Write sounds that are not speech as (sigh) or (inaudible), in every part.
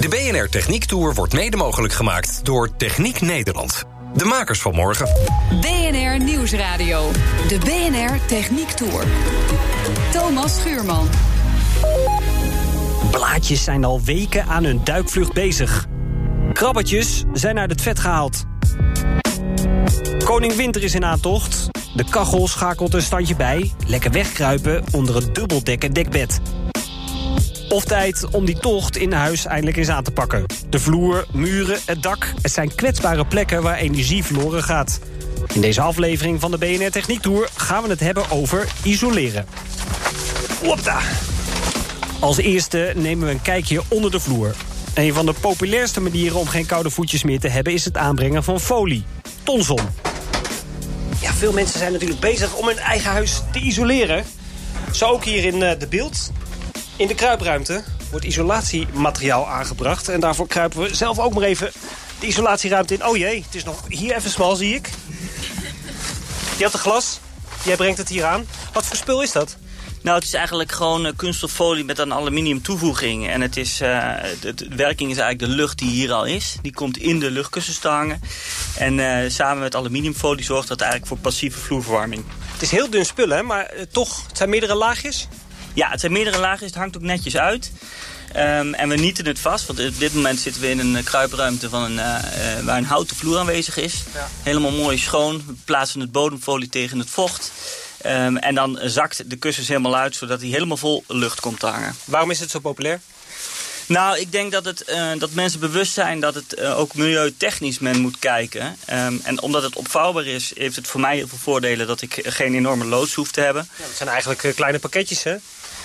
De BNR Techniek Tour wordt mede mogelijk gemaakt door Techniek Nederland. De makers van morgen. BNR Nieuwsradio. De BNR Techniek Tour. Thomas Schuurman. Blaadjes zijn al weken aan hun duikvlucht bezig. Krabbetjes zijn uit het vet gehaald. Koning Winter is in aantocht. De kachel schakelt een standje bij. Lekker wegkruipen onder het dubbeldekken dekbed. Of tijd om die tocht in huis eindelijk eens aan te pakken. De vloer, muren, het dak. Het zijn kwetsbare plekken waar energie verloren gaat. In deze aflevering van de BNR Techniek Tour gaan we het hebben over isoleren. Hoppa! Als eerste nemen we een kijkje onder de vloer. Een van de populairste manieren om geen koude voetjes meer te hebben... is het aanbrengen van folie, tonzon. Ja, veel mensen zijn natuurlijk bezig om hun eigen huis te isoleren. Zo ook hier in eh, de beeld. In de kruipruimte wordt isolatiemateriaal aangebracht. En daarvoor kruipen we zelf ook maar even de isolatieruimte in. Oh jee, het is nog hier even smal, zie ik. Je had een glas. Jij brengt het hier aan. Wat voor spul is dat? Nou, het is eigenlijk gewoon uh, kunststoffolie met een aluminium toevoeging. En het is, uh, de, de, werking is eigenlijk de lucht die hier al is. Die komt in de luchtkussens te hangen. En uh, samen met aluminiumfolie zorgt dat eigenlijk voor passieve vloerverwarming. Het is heel dun spul, hè? Maar toch, het zijn meerdere laagjes? Ja, het zijn meerdere laagjes. Het hangt ook netjes uit. Um, en we nieten het vast, want op dit moment zitten we in een kruipruimte van een, uh, uh, waar een houten vloer aanwezig is. Ja. Helemaal mooi schoon. We plaatsen het bodemfolie tegen het vocht. Um, en dan zakt de kussens helemaal uit, zodat hij helemaal vol lucht komt te hangen. Waarom is het zo populair? Nou, ik denk dat, het, uh, dat mensen bewust zijn dat het uh, ook milieutechnisch men moet kijken. Um, en omdat het opvouwbaar is, heeft het voor mij heel veel voordelen dat ik geen enorme loods hoef te hebben. Ja, dat zijn eigenlijk kleine pakketjes, hè?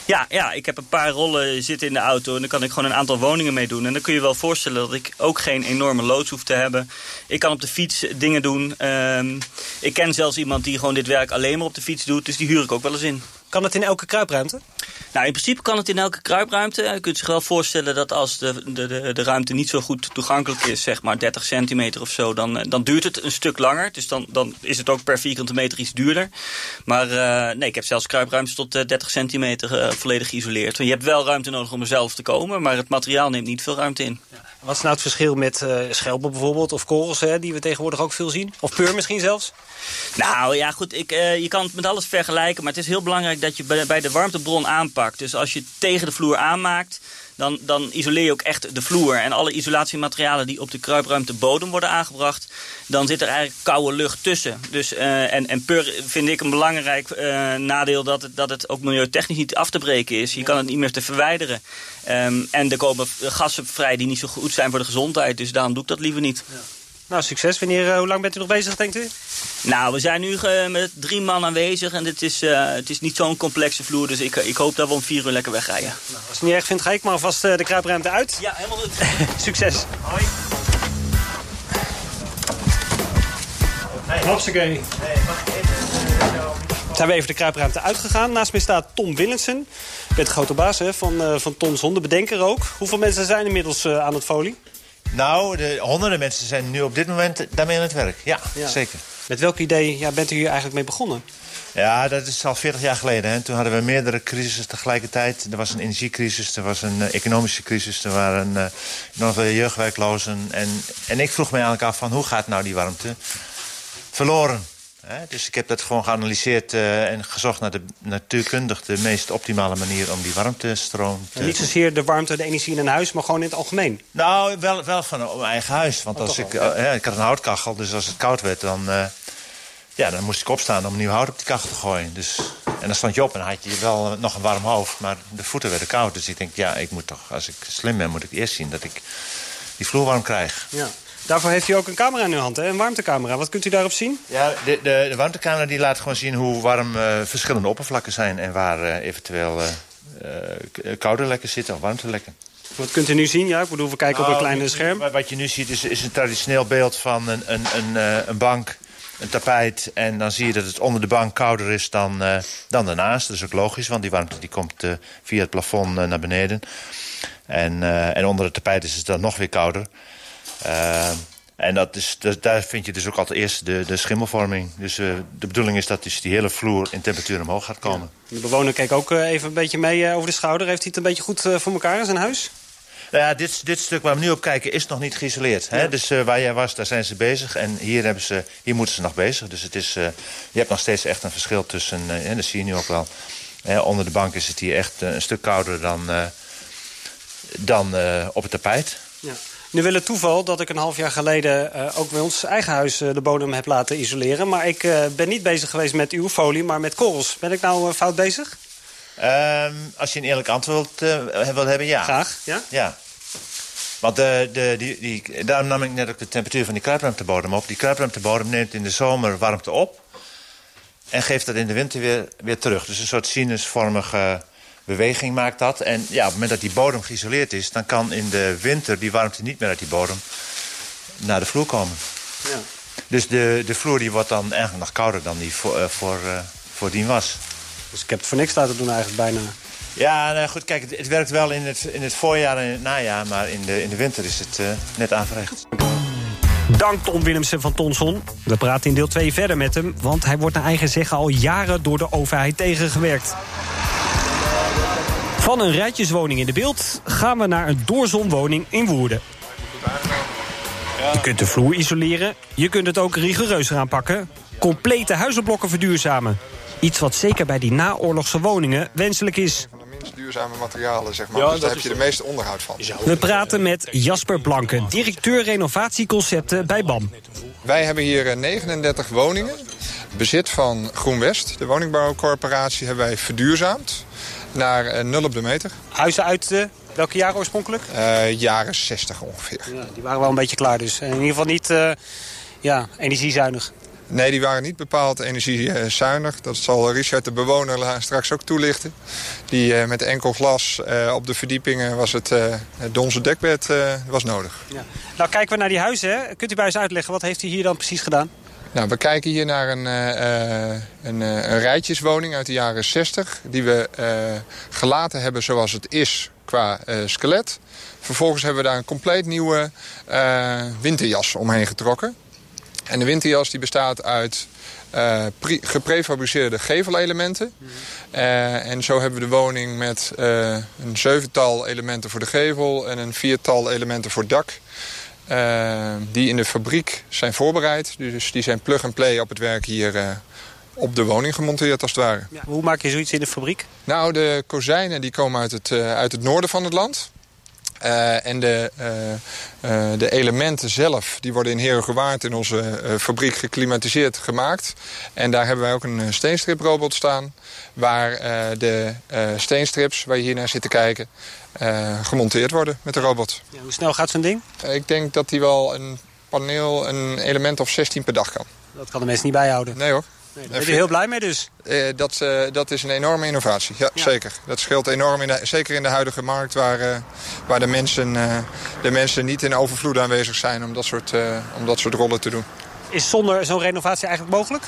Ja, ja, ik heb een paar rollen zitten in de auto en dan kan ik gewoon een aantal woningen mee doen. En dan kun je wel voorstellen dat ik ook geen enorme loods hoef te hebben. Ik kan op de fiets dingen doen. Um, ik ken zelfs iemand die gewoon dit werk alleen maar op de fiets doet, dus die huur ik ook wel eens in. Kan het in elke kruipruimte? Nou, in principe kan het in elke kruipruimte. Je kunt zich wel voorstellen dat als de, de, de, de ruimte niet zo goed toegankelijk is, zeg maar 30 centimeter of zo, dan, dan duurt het een stuk langer. Dus dan, dan is het ook per vierkante meter iets duurder. Maar uh, nee, ik heb zelfs kruipruimtes tot uh, 30 centimeter uh, volledig geïsoleerd. Want je hebt wel ruimte nodig om er zelf te komen, maar het materiaal neemt niet veel ruimte in. Ja. Wat is nou het verschil met schelpen bijvoorbeeld, of korrels, hè, die we tegenwoordig ook veel zien? Of peur misschien zelfs? Nou ja, goed, ik, je kan het met alles vergelijken, maar het is heel belangrijk dat je bij, de warmtebron aanpakt. Dus als je tegen de vloer aanmaakt, dan, dan isoleer je ook echt de vloer. En alle isolatiematerialen die op de kruipruimte bodem worden aangebracht... dan zit er eigenlijk koude lucht tussen. Dus, uh, en, en pur vind ik een belangrijk uh, nadeel dat het, dat het ook milieutechnisch niet af te breken is. Je kan het niet meer te verwijderen. Um, en er komen gassen vrij die niet zo goed zijn voor de gezondheid. Dus daarom doe ik dat liever niet. Ja. Nou, succes. Wanneer, uh, hoe lang bent u nog bezig, denkt u? Nou, we zijn nu uh, met drie man aanwezig en het is, uh, het is niet zo'n complexe vloer. Dus ik, ik hoop dat we om vier uur lekker wegrijden. Nou, als het niet erg vindt, ga ik maar alvast de kruipruimte uit. Ja, helemaal goed. (laughs) succes. Hoi. Hey. Hopsakee. Hey, mag ik even... Zijn we even de kruipruimte uitgegaan. Naast mij staat Tom Willensen. Je bent de grote baas hè, van, uh, van Ton Zon, de bedenker ook. Hoeveel mensen zijn inmiddels uh, aan het folie? Nou, de honderden mensen zijn nu op dit moment daarmee aan het werk. Ja, ja. zeker. Met welk idee ja, bent u hier eigenlijk mee begonnen? Ja, dat is al 40 jaar geleden. Hè. Toen hadden we meerdere crises tegelijkertijd. Er was een energiecrisis, er was een uh, economische crisis... er waren uh, nog veel jeugdwerklozen. En, en ik vroeg me eigenlijk af van hoe gaat nou die warmte verloren? Dus ik heb dat gewoon geanalyseerd uh, en gezocht naar de natuurkundig... de meest optimale manier om die warmtestroom te... En niet zozeer de warmte, de energie in een huis, maar gewoon in het algemeen? Nou, wel, wel van mijn eigen huis. Want als ik, ja. ik had een houtkachel, dus als het koud werd... dan, uh, ja, dan moest ik opstaan om nieuw hout op die kachel te gooien. Dus, en dan stond je op en dan had je wel nog een warm hoofd... maar de voeten werden koud. Dus ik denk, ja, ik moet toch, als ik slim ben... moet ik eerst zien dat ik die vloer warm krijg. Ja. Daarvoor heeft u ook een camera in uw hand, hè? een warmtecamera. Wat kunt u daarop zien? Ja, de, de, de warmtecamera die laat gewoon zien hoe warm uh, verschillende oppervlakken zijn... en waar uh, eventueel uh, koude lekken zitten of warmtelekken. Wat kunt u nu zien? Ja, ik bedoel, we kijken op een Nou, kleine scherm. Wat je nu ziet is, is een traditioneel beeld van een, een, een, eh, een bank, een tapijt. En dan zie je dat het onder de bank kouder is dan, eh, dan daarnaast. Dat is ook logisch, want die warmte die komt eh, via het plafond eh, naar beneden. En, eh, en onder het tapijt is het dan nog weer kouder. Eh, en dat is, dat, daar vind je dus ook altijd eerst de, de schimmelvorming. Dus eh, de bedoeling is dat dus die hele vloer in temperatuur omhoog gaat komen. De bewoner keek ook eh, even een beetje mee over de schouder. Heeft hij het een beetje goed voor elkaar in zijn huis? Nou ja, dit, dit stuk waar we nu op kijken is nog niet geïsoleerd. Hè? Dus waar jij was, daar zijn ze bezig. En hier, hebben ze, hier moeten ze nog bezig. Dus het is, je hebt nog steeds echt een verschil tussen... en dat zie je nu ook wel. Hè, onder de bank is het hier echt een stuk kouder dan, dan op het tapijt. Ja. Nu wil het toeval dat ik een half jaar geleden eh, ook bij ons eigen huis eh, de bodem heb laten isoleren. Maar ik eh, ben niet bezig geweest met uw folie, maar met korrels. Ben ik nou fout bezig? Ehm, als je een eerlijk antwoord eh, wil hebben, ja. Graag, ja? Ja. Want de, de, die, die, daarom nam ik net ook de temperatuur van die kruipruimtebodem op. Die kruipruimtebodem neemt in de zomer warmte op... en geeft dat in de winter weer, weer terug. Dus een soort sinusvormige beweging maakt dat. En ja, op het moment dat die bodem geïsoleerd is... dan kan in de winter die warmte niet meer uit die bodem naar de vloer komen. Ja. Dus de, de vloer die wordt dan eigenlijk nog kouder dan die voor, eh, voor, eh, voordien was. Dus ik heb het voor niks laten doen eigenlijk bijna. Ja, nou goed, kijk, het, het werkt wel in het, in het voorjaar en in het najaar... maar in de, in de winter is het eh, net aanverricht. Dank Ton Willemsen van Tonson. We praten in deel 2 verder met hem, want hij wordt naar eigen zeggen al jaren door de overheid tegengewerkt. Van een rijtjeswoning in de beeld gaan we naar een doorzonwoning in Woerden. Je kunt de vloer isoleren, je kunt het ook rigoureuzer aanpakken. Complete huizenblokken verduurzamen. Iets wat zeker bij die naoorlogse woningen wenselijk is. van de minst duurzame materialen, zeg maar. dus daar heb je de meeste onderhoud van. We praten met Jasper Blanke, directeur renovatieconcepten bij BAM. Wij hebben hier eh, 39 woningen. Bezit van GroenWest, de woningbouwcorporatie, hebben wij verduurzaamd naar eh, nul op de meter. Huizen uit eh, welke jaar oorspronkelijk? Eh, jaren 60 ongeveer. Ja, die waren wel een beetje klaar dus. In ieder geval niet ja, energiezuinig. Nee, die waren niet bepaald energiezuinig. Dat zal Richard de bewoner straks ook toelichten. Die met enkel glas op de verdiepingen was het, het donzen dekbed was nodig. Ja. Nou, kijken we naar die huizen. Hè. Kunt u bij ons uitleggen, wat heeft u hier dan precies gedaan? Nou, we kijken hier naar een, eh, eh, een, eh, een rijtjeswoning uit de jaren 60... die we gelaten hebben zoals het is qua skelet. Vervolgens hebben we daar een compleet nieuwe winterjas omheen getrokken. En de winterjas die bestaat uit pre- geprefabriceerde gevelelementen. En zo hebben we de woning met een zevental elementen voor de gevel... en een viertal elementen voor het dak... Eh, die in de fabriek zijn voorbereid. Dus die zijn plug-and-play op het werk hier eh, op de woning gemonteerd als het ware. Hoe maak je zoiets in de fabriek? Nou, de kozijnen die komen uit het, eh, uit het noorden van het land. Eh, en de, eh, eh, de elementen zelf die worden in Herengewaard in onze fabriek geklimatiseerd gemaakt. En daar hebben wij ook een steenstriprobot staan. Waar de steenstrips, waar je hier naar zit te kijken, gemonteerd worden met de robot. Ja, hoe snel gaat zo'n ding? Ik denk dat die wel een paneel, een element of 16 per dag kan. Dat kan de mensen niet bijhouden. Nee hoor. Nee, daar ben je heel blij mee dus. Eh, dat, eh, dat is een enorme innovatie, ja, Ja. zeker. Dat scheelt enorm, in de, zeker in de huidige markt... waar, eh, waar de, mensen, de mensen niet in overvloed aanwezig zijn om dat soort, om dat soort rollen te doen. Is zonder zo'n renovatie eigenlijk mogelijk?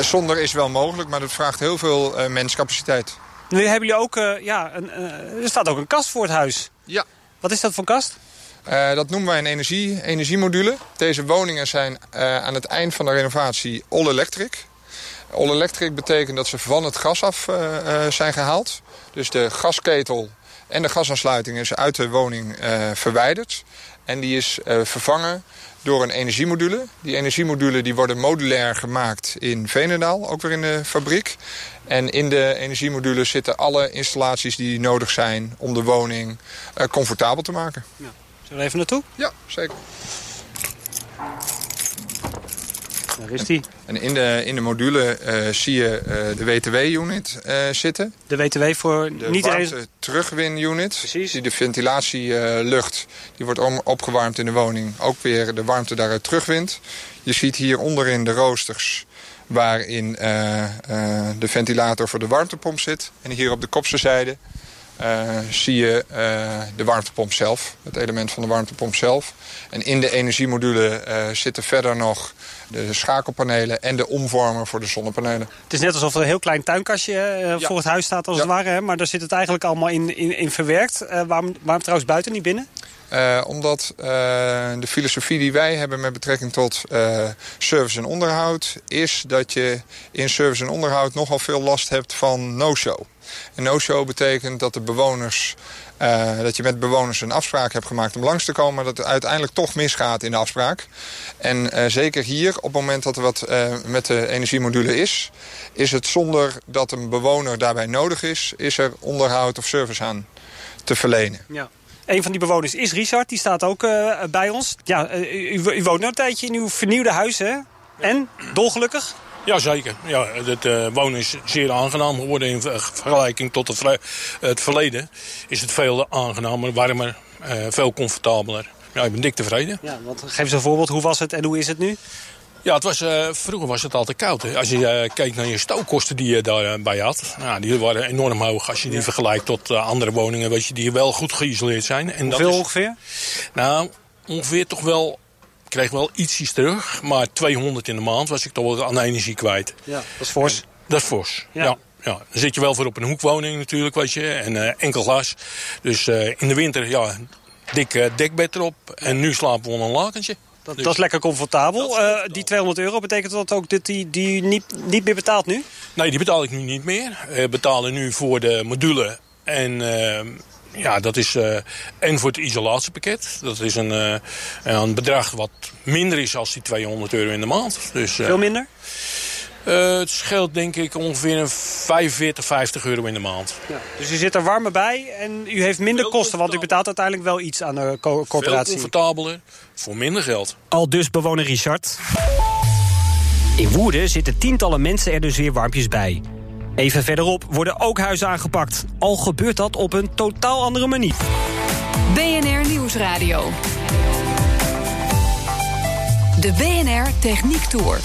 Zonder is wel mogelijk, maar dat vraagt heel veel menscapaciteit. Nu hebben jullie ook, ja, een, er staat ook een kast voor het huis. Ja. Wat is dat voor kast? Dat noemen wij een energie, energiemodule. Deze woningen zijn aan het eind van de renovatie all-electric. All-electric betekent dat ze van het gas af eh, eh, zijn gehaald. Dus de gasketel en de gasaansluiting is uit de woning eh, verwijderd. En die is vervangen door een energiemodule. Die energiemodule die worden modulair gemaakt in Veenendaal, ook weer in de fabriek. En in de energiemodule zitten alle installaties die nodig zijn om de woning comfortabel te maken. Zullen we even naartoe? Ja, zeker. Daar is die. En in de, in de module eh, zie je eh, de WTW-unit eh, zitten. De WTW voor De niet warmte terugwin-unit. Precies. Die de ventilatielucht die wordt om, opgewarmd in de woning. Ook weer de warmte daaruit terugwint. Je ziet hier onderin de roosters waarin de ventilator voor de warmtepomp zit. En hier op de kopse zijde zie je de warmtepomp zelf. Het element van de warmtepomp zelf. En in de energiemodule zitten verder nog de schakelpanelen en de omvormer voor de zonnepanelen. Het is net alsof er een heel klein tuinkastje voor het huis staat als het ware. Hè? Maar daar zit het eigenlijk allemaal in, in, in verwerkt. waarom, waarom trouwens buiten, niet binnen? Uh, omdat uh, de filosofie die wij hebben met betrekking tot uh, service en onderhoud... is dat je in service en onderhoud nogal veel last hebt van no-show. En no-show betekent dat de bewoners... dat je met bewoners een afspraak hebt gemaakt om langs te komen... maar dat het uiteindelijk toch misgaat in de afspraak. En zeker hier, op het moment dat er wat met de energiemodule is... is het zonder dat een bewoner daarbij nodig is... is er onderhoud of service aan te verlenen. Ja. Een van die bewoners is Richard, die staat ook uh, bij ons. Ja, uh, u, u, woont nu een tijdje in uw vernieuwde huis, hè? En? Dolgelukkig? Jazeker. Ja, het uh, wonen is zeer aangenaam geworden in vergelijking tot het, het verleden. Is het veel aangenamer, warmer, veel comfortabeler. Ja, ik ben dik tevreden. Ja, want geef eens een voorbeeld. Hoe was het en hoe is het nu? Ja, het was, uh, vroeger was het altijd koud. Hè. Als je uh, keek naar je stookkosten die je daarbij had. Nou, die waren enorm hoog als je die vergelijkt tot uh, andere woningen weet je, die wel goed geïsoleerd zijn. En Hoeveel dat is, ongeveer? Nou, ongeveer toch wel... Ik kreeg wel ietsjes terug, maar 200 in de maand was ik toch wel aan energie kwijt. Ja, dat is fors. dat is fors, ja. ja. ja. Dan zit je wel voor op een hoekwoning natuurlijk, weet je. En enkel glas. Dus in de winter, ja, dik dekbed erop. En nu slapen we onder een lakentje. Dat, dat, is lekker comfortabel. Uh, die 200 euro, betekent dat ook dat die, die niet, niet meer betaalt nu? Nee, die betaal ik nu niet meer. We betalen nu voor de module en... Uh, ja, dat is uh, en voor het isolatiepakket. Dat is een, uh, een bedrag wat minder is als die 200 euro in de maand. Dus, uh, Veel minder? Uh, het scheelt denk ik ongeveer een 45, 50 euro in de maand. Ja. Dus u zit er warmer bij en u heeft minder kosten... want u betaalt uiteindelijk wel iets aan de co coöperatie. Veel comfortabeler, voor minder geld. Al dus bewoner Richard. In Woerden zitten tientallen mensen er dus weer warmpjes bij. Even verderop worden ook huizen aangepakt. Al gebeurt dat op een totaal andere manier. BNR Nieuwsradio. De BNR Techniek Tour.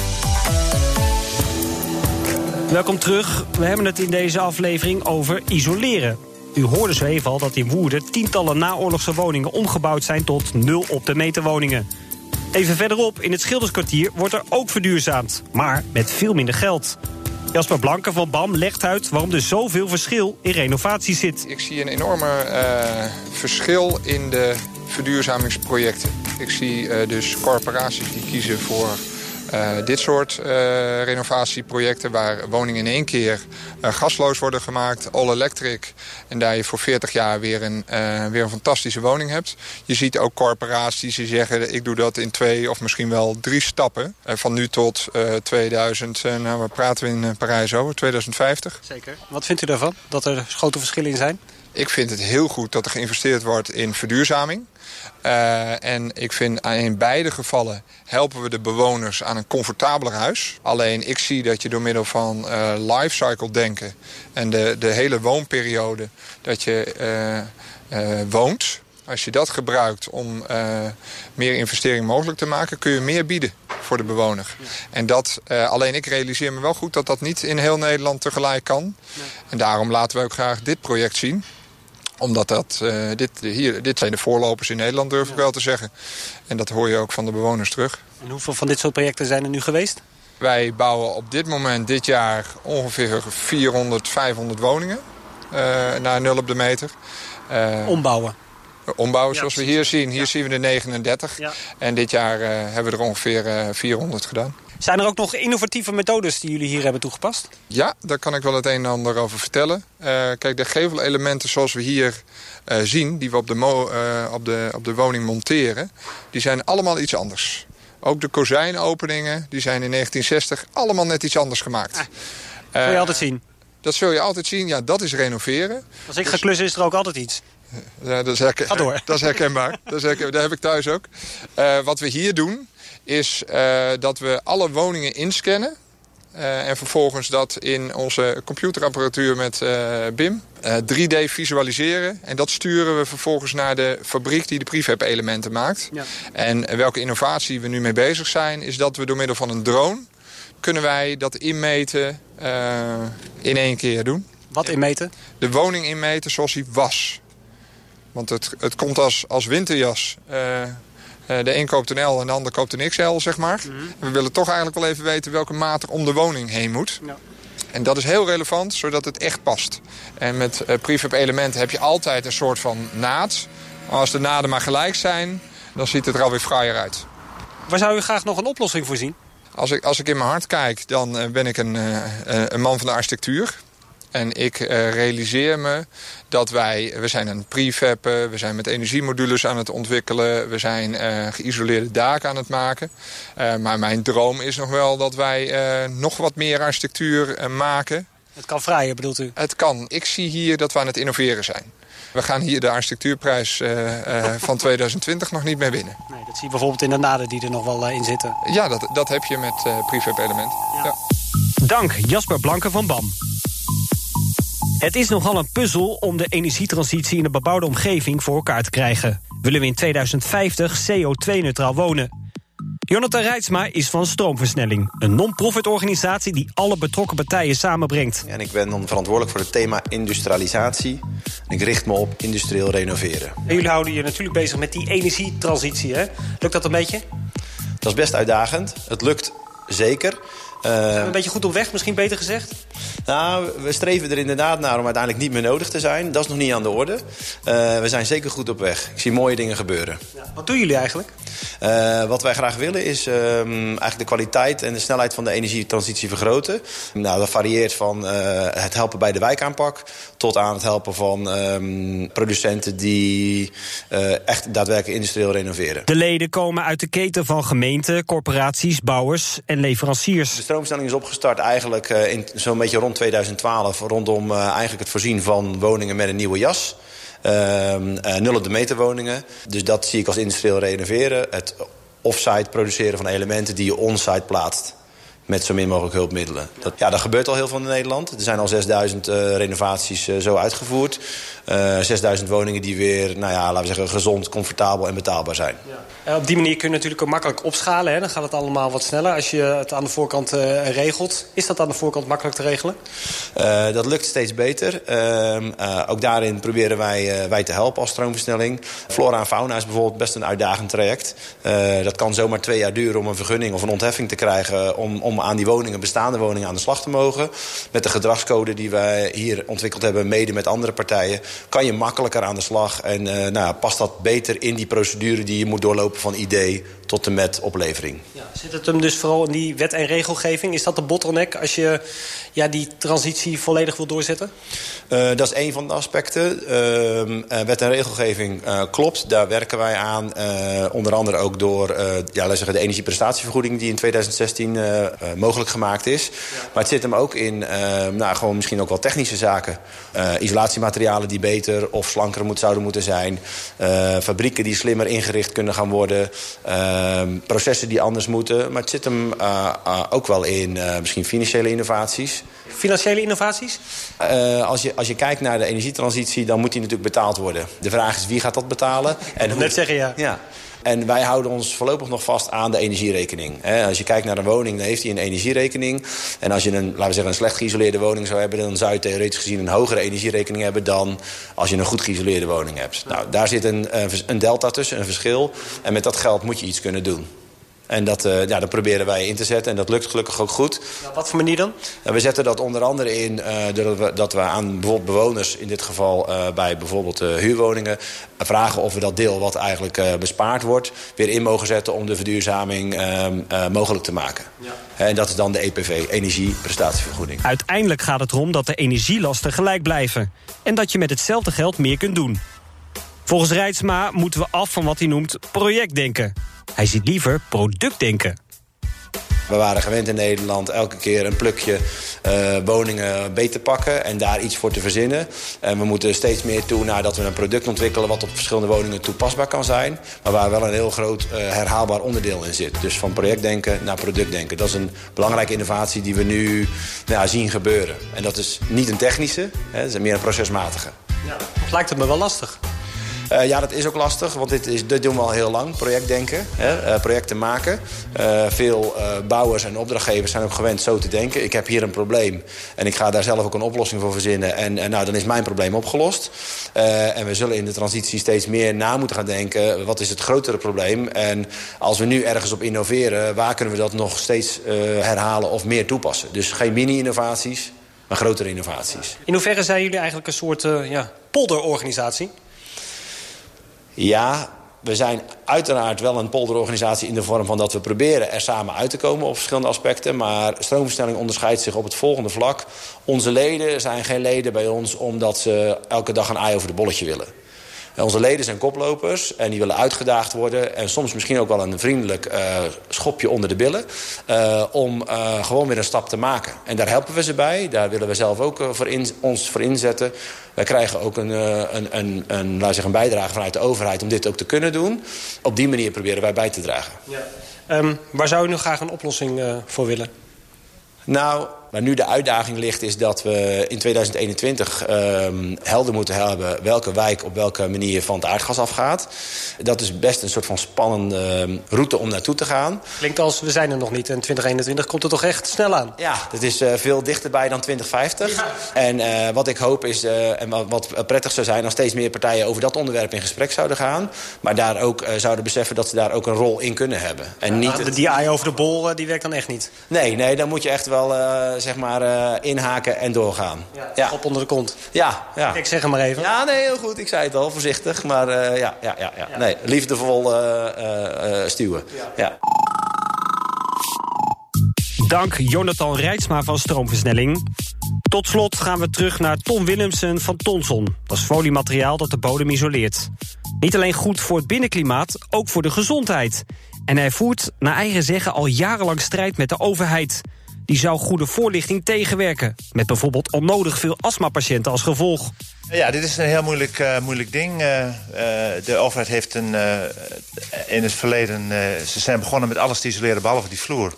Welkom terug. We hebben het in deze aflevering over isoleren. U hoorde zo even al dat in Woerden tientallen naoorlogse woningen omgebouwd zijn tot nul op de meter woningen. Even verderop, in het Schilderskwartier, wordt er ook verduurzaamd, maar met veel minder geld. Jasper Blanke van BAM legt uit waarom er zoveel verschil in renovatie zit. Ik zie een enorme uh, verschil in de verduurzamingsprojecten. Ik zie uh, dus corporaties die kiezen voor dit soort uh, renovatieprojecten waar woningen in één keer uh, gasloos worden gemaakt, all electric. En daar je voor 40 jaar weer een, weer een fantastische woning hebt. Je ziet ook corporaties die zeggen ik doe dat in twee of misschien wel drie stappen. van nu tot 2000, nou we praten in Parijs over, 2050. Zeker. Wat vindt u daarvan, dat er grote verschillen in zijn? Ik vind het heel goed dat er geïnvesteerd wordt in verduurzaming. Uh, en ik vind in beide gevallen helpen we de bewoners aan een comfortabeler huis. Alleen ik zie dat je door middel van uh, lifecycle denken en de, de hele woonperiode dat je uh, woont. Als je dat gebruikt om meer investering mogelijk te maken, kun je meer bieden voor de bewoner. En dat, alleen ik realiseer me wel goed dat dat niet in heel Nederland tegelijk kan. En daarom laten we ook graag dit project zien omdat dat, uh, dit, hier, dit zijn de voorlopers in Nederland, durf ik wel te zeggen. En dat hoor je ook van de bewoners terug. En hoeveel van dit soort projecten zijn er nu geweest? Wij bouwen op dit moment, dit jaar, ongeveer 400, 500 woningen. Uh, naar nul op de meter. Uh, ombouwen? Ombouwen, zoals we hier zien. Hier zien we de 39. En dit jaar hebben we er ongeveer 400 gedaan. Zijn er ook nog innovatieve methodes die jullie hier hebben toegepast? Ja, daar kan ik wel het een en ander over vertellen. Uh, kijk, de gevelelementen zoals we hier uh, zien, die we op de, uh, op, de, op de woning monteren, die zijn allemaal iets anders. Ook de kozijnopeningen, die zijn in 1960 allemaal net iets anders gemaakt. Ah, dat wil je altijd zien? Dat zul je altijd zien, ja, dat is renoveren. Als ik ga klussen is er ook altijd iets. Ja, dat, is herken... (laughs) dat is herkenbaar. dat, is herkenbaar. dat heb ik thuis ook. wat we hier doen, is uh, dat we alle woningen inscannen. Uh, en vervolgens dat in onze computerapparatuur met uh, BIM 3D visualiseren. En dat sturen we vervolgens naar de fabriek die de prefab-elementen maakt. Ja. En welke innovatie we nu mee bezig zijn... is dat we door middel van een drone kunnen wij dat inmeten in één keer doen. Wat inmeten? De woning inmeten zoals die was. Want het, het komt als, als winterjas. Uh, de een koopt een L en de ander koopt een XL, zeg maar. Mhm. We willen toch eigenlijk wel even weten welke maat er om de woning heen moet. Ja. En dat is heel relevant, zodat het echt past. En met uh, prefab elementen heb je altijd een soort van naad. Maar als de naden maar gelijk zijn, dan ziet het er alweer fraaier uit. Waar zou u graag nog een oplossing voor zien? Als ik, als ik in mijn hart kijk, dan ben ik een, een man van de architectuur. En ik uh, realiseer me dat wij, we zijn een prefab, uh, we zijn met energiemodules aan het ontwikkelen, we zijn uh, geïsoleerde daken aan het maken. maar mijn droom is nog wel dat wij nog wat meer architectuur maken. Het kan vrijer, bedoelt u? Het kan. Ik zie hier dat we aan het innoveren zijn. We gaan hier de architectuurprijs van 2020 nog niet meer winnen. Nee, dat zie je bijvoorbeeld in de naden die er nog wel in zitten. Ja, dat, dat heb je met prefab elementen. Ja. Ja. Dank Jasper Blanke van BAM. Het is nogal een puzzel om de energietransitie in de bebouwde omgeving voor elkaar te krijgen. Willen we in 2050 CO2-neutraal wonen? Jonathan Rijtsma is van Stroomversnelling. Een non-profit organisatie die alle betrokken partijen samenbrengt. En ik ben dan verantwoordelijk voor het thema industrialisatie. En ik richt me op industrieel renoveren. En jullie houden je natuurlijk bezig met die energietransitie, hè? Lukt dat een beetje? Dat is best uitdagend. Het lukt zeker. Uh, een beetje goed op weg, misschien beter gezegd? Nou, we streven er inderdaad naar om uiteindelijk niet meer nodig te zijn. Dat is nog niet aan de orde. Uh, we zijn zeker goed op weg. Ik zie mooie dingen gebeuren. Ja, wat doen jullie eigenlijk? Uh, wat wij graag willen is um, eigenlijk de kwaliteit en de snelheid van de energietransitie vergroten. Nou, dat varieert van het helpen bij de wijkaanpak... tot aan het helpen van um, producenten die echt daadwerkelijk industrieel renoveren. De leden komen uit de keten van gemeenten, corporaties, bouwers en leveranciers. De stroomstelling is opgestart eigenlijk in zo'n beetje rond 2012... rondom uh, eigenlijk het voorzien van woningen met een nieuwe jas. Uh, uh, nul op de meter woningen. Dus dat zie ik als industrieel renoveren. Het offsite produceren van elementen die je onsite plaatst met zo min mogelijk hulpmiddelen. Dat, ja, dat gebeurt al heel veel in Nederland. Er zijn al 6000 uh, renovaties uh, zo uitgevoerd. Uh, 6000 woningen die weer, nou ja, laten we zeggen, gezond, comfortabel en betaalbaar zijn. Ja. op die manier kun je natuurlijk ook makkelijk opschalen. Hè? Dan gaat het allemaal wat sneller als je het aan de voorkant regelt. Is dat aan de voorkant makkelijk te regelen? Dat lukt steeds beter. Ehm, ook daarin proberen wij, wij te helpen als stroomversnelling. Flora en fauna is bijvoorbeeld best een uitdagend traject. dat kan zomaar twee jaar duren om een vergunning of een ontheffing te krijgen... om, om aan die woningen, bestaande woningen, aan de slag te mogen. Met de gedragscode die wij hier ontwikkeld hebben, mede met andere partijen kan je makkelijker aan de slag. En uh, nou, past dat beter in die procedure die je moet doorlopen van idee tot en met oplevering. Ja, zit het hem dus vooral in die wet en regelgeving? Is dat de bottleneck als je ja, die transitie volledig wil doorzetten? Uh, dat is een van de aspecten. Uh, wet en regelgeving klopt, daar werken wij aan. onder andere ook door ja, zeggen, de energieprestatievergoeding die in 2016 mogelijk gemaakt is. Ja. Maar het zit hem ook in nou, gewoon misschien ook wel technische zaken. isolatiematerialen die beter of slanker moet, zouden moeten zijn. fabrieken die slimmer ingericht kunnen gaan worden. Ehm, processen die anders moeten. Maar het zit hem uh, uh, ook wel in uh, misschien financiële innovaties. Financiële innovaties? als, je, als je kijkt naar de energietransitie, dan moet die natuurlijk betaald worden. De vraag is wie gaat dat betalen? En hoe... Net zeggen, ja. ja. En wij houden ons voorlopig nog vast aan de energierekening. Als je kijkt naar een woning, dan heeft hij een energierekening. En als je een, laten we zeggen, een slecht geïsoleerde woning zou hebben... dan zou je theoretisch gezien een hogere energierekening hebben... dan als je een goed geïsoleerde woning hebt. Nou, daar zit een, een delta tussen, een verschil. En met dat geld moet je iets kunnen doen. En dat, uh, ja, dat proberen wij in te zetten. En dat lukt gelukkig ook goed. Ja, wat voor manier dan? we zetten dat onder andere in uh, dat, we, dat we aan bijvoorbeeld bewoners... in dit geval uh, bij bijvoorbeeld huurwoningen... vragen of we dat deel wat eigenlijk bespaard wordt... weer in mogen zetten om de verduurzaming mogelijk te maken. Ja. En dat is dan de EPV, energieprestatievergoeding. Uiteindelijk gaat het erom dat de energielasten gelijk blijven. En dat je met hetzelfde geld meer kunt doen. Volgens Rijtsma moeten we af van wat hij noemt projectdenken. Hij ziet liever productdenken. We waren gewend in Nederland elke keer een plukje uh, woningen beter pakken... en daar iets voor te verzinnen. En we moeten steeds meer toe naar dat we een product ontwikkelen... wat op verschillende woningen toepasbaar kan zijn... maar waar wel een heel groot uh, herhaalbaar onderdeel in zit. Dus van projectdenken naar productdenken. Dat is een belangrijke innovatie die we nu nou ja, zien gebeuren. En dat is niet een technische, hè, dat is meer een procesmatige. Ja, lijkt het me wel lastig. Uh, ja, dat is ook lastig, want dit, is, dit doen we al heel lang, projectdenken, hè, uh, projecten maken. Uh, veel bouwers en opdrachtgevers zijn ook gewend zo te denken. Ik heb hier een probleem en ik ga daar zelf ook een oplossing voor verzinnen. En nou, dan is mijn probleem opgelost. en we zullen in de transitie steeds meer na moeten gaan denken... wat is het grotere probleem? En als we nu ergens op innoveren, waar kunnen we dat nog steeds herhalen of meer toepassen? Dus geen mini-innovaties, maar grotere innovaties. In hoeverre zijn jullie eigenlijk een soort ja, polderorganisatie? Ja, we zijn uiteraard wel een polderorganisatie in de vorm van dat we proberen er samen uit te komen op verschillende aspecten. Maar stroomversnelling onderscheidt zich op het volgende vlak. Onze leden zijn geen leden bij ons omdat ze elke dag een ei over de bolletje willen. Onze leden zijn koplopers en die willen uitgedaagd worden. En soms misschien ook wel een vriendelijk uh, schopje onder de billen. Uh, om uh, gewoon weer een stap te maken. En daar helpen we ze bij. Daar willen we zelf ook voor in, ons voor inzetten. Wij krijgen ook een, een, een, een, laat zeggen, een bijdrage vanuit de overheid om dit ook te kunnen doen. Op die manier proberen wij bij te dragen. Ja. Um, waar zou u nu graag een oplossing voor willen? Nou, Waar nu de uitdaging ligt is dat we in 2021 uh, helder moeten hebben... welke wijk op welke manier van het aardgas afgaat. Dat is best een soort van spannende ehm, route om naartoe te gaan. Klinkt als we zijn er nog niet en 2021 komt er toch echt snel aan. Ja, het is uh, veel dichterbij dan 2050. Ja. En uh, wat ik hoop is, uh, en wat, wat, prettig zou zijn... als steeds meer partijen over dat onderwerp in gesprek zouden gaan. Maar daar ook zouden beseffen dat ze daar ook een rol in kunnen hebben. En ja, niet het... Die eye over de bol, die werkt dan echt niet? Nee, nee dan moet je echt wel zeg maar, uh, inhaken en doorgaan. Ja, ja. Op onder de kont. Ja, ja. Ik zeg hem maar even. Ja, nee, heel goed. Ik zei het al, voorzichtig. Maar uh, ja, ja, ja, ja, Nee, liefdevol uh, stuwen. Ja. Dank Jonathan Rijtsma van Stroomversnelling. Tot slot gaan we terug naar Tom Willemsen van Tonson. Dat is foliemateriaal dat de bodem isoleert. Niet alleen goed voor het binnenklimaat, ook voor de gezondheid. En hij voert, naar eigen zeggen, al jarenlang strijd met de overheid die zou goede voorlichting tegenwerken. Met bijvoorbeeld onnodig veel astmapatiënten als gevolg. Ja, dit is een heel moeilijk, uh, moeilijk ding. Uh, uh, de overheid heeft een, in het verleden... ze zijn begonnen met alles te isoleren behalve die vloer.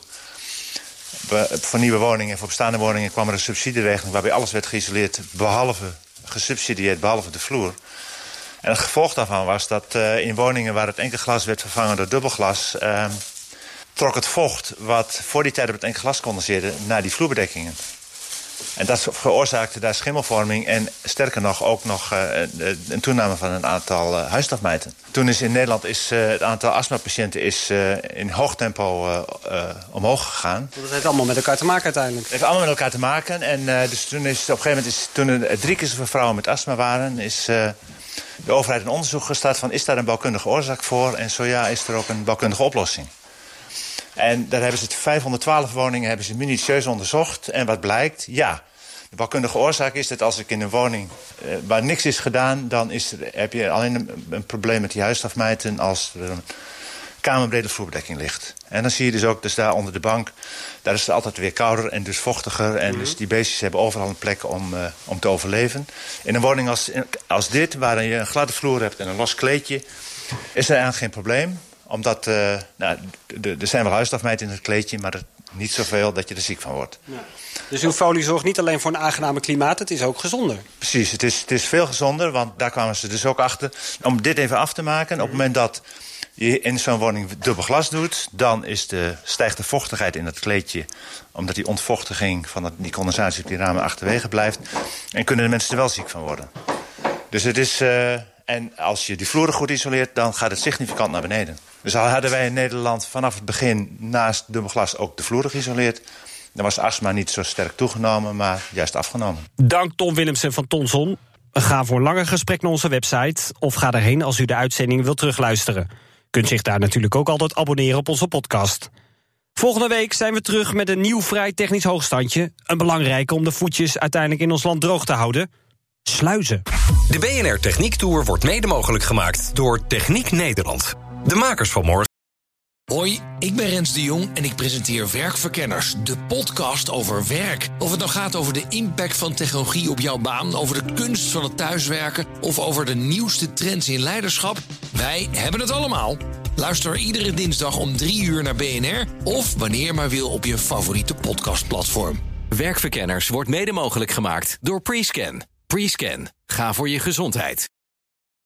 voor nieuwe woningen en voor bestaande woningen kwam er een subsidieregeling... waarbij alles werd geïsoleerd, behalve gesubsidieerd, behalve de vloer. En het gevolg daarvan was dat in woningen waar het enkel glas werd vervangen door dubbelglas... Trok het vocht wat voor die tijd op het enkel glas condenseerde... naar die vloerbedekkingen. En dat veroorzaakte daar schimmelvorming en sterker nog ook nog uh, een toename van een aantal uh, huisstofmijten. Toen is in Nederland is, het aantal astmapatiënten is, in hoog tempo omhoog gegaan. Dat heeft allemaal met elkaar te maken uiteindelijk. Het heeft allemaal met elkaar te maken. En dus toen is op een gegeven moment, is, toen er drie keer zoveel vrouwen met astma waren... is de overheid een onderzoek gestart van is daar een bouwkundige oorzaak voor... en zo ja, is er ook een bouwkundige oplossing. En daar hebben ze 512 woningen hebben ze minutieus onderzocht. En wat blijkt? Ja, de bouwkundige oorzaak is dat als ik in een woning uh, waar niks is gedaan... dan is er, heb je alleen een, een probleem met die huisstofmijten als er een kamerbrede vloerbedekking ligt. En dan zie je dus ook, dus daar onder de bank... daar is het altijd weer kouder en dus vochtiger. En mm dus die beestjes hebben overal een plek om, uh, om te overleven. In een woning als, als dit, waar je een gladde vloer hebt en een los kleedje... is er eigenlijk geen probleem omdat, uh, nou, er zijn wel huisstofmijten in het kleedje... maar niet zoveel dat je er ziek van wordt. Ja. Dus uw folie zorgt niet alleen voor een aangename klimaat, het is ook gezonder. Precies, het is, het is veel gezonder, want daar kwamen ze dus ook achter. Om dit even af te maken, op het moment dat je in zo'n woning dubbel glas doet... dan is de, stijgt de vochtigheid in het kleedje... omdat die ontvochtiging van die condensatie op die ramen achterwege blijft... en kunnen de mensen er wel ziek van worden. Dus het is... Uh, en als je die vloeren goed isoleert, dan gaat het significant naar beneden. Dus al hadden wij in Nederland vanaf het begin naast dubbelglas ook de vloeren geïsoleerd... dan was astma niet zo sterk toegenomen, maar juist afgenomen. Dank Tom Willemsen van Tonson. Ga voor langer gesprek naar onze website of ga erheen als u de uitzending wilt terugluisteren. Kunt zich daar natuurlijk ook altijd abonneren op onze podcast. Volgende week zijn we terug met een nieuw vrij technisch hoogstandje. Een belangrijke om de voetjes uiteindelijk in ons land droog te houden. Sluizen. De BNR Techniek Tour wordt mede mogelijk gemaakt door Techniek Nederland. De makers van morgen. Hoi, ik ben Rens de Jong en ik presenteer Werkverkenners, de podcast over werk. Of het nou gaat over de impact van technologie op jouw baan, over de kunst van het thuiswerken of over de nieuwste trends in leiderschap, wij hebben het allemaal. Luister iedere dinsdag om 3 uur naar BNR of wanneer maar wil op je favoriete podcastplatform. Werkverkenners wordt mede mogelijk gemaakt door Prescan. Prescan. Ga voor je gezondheid.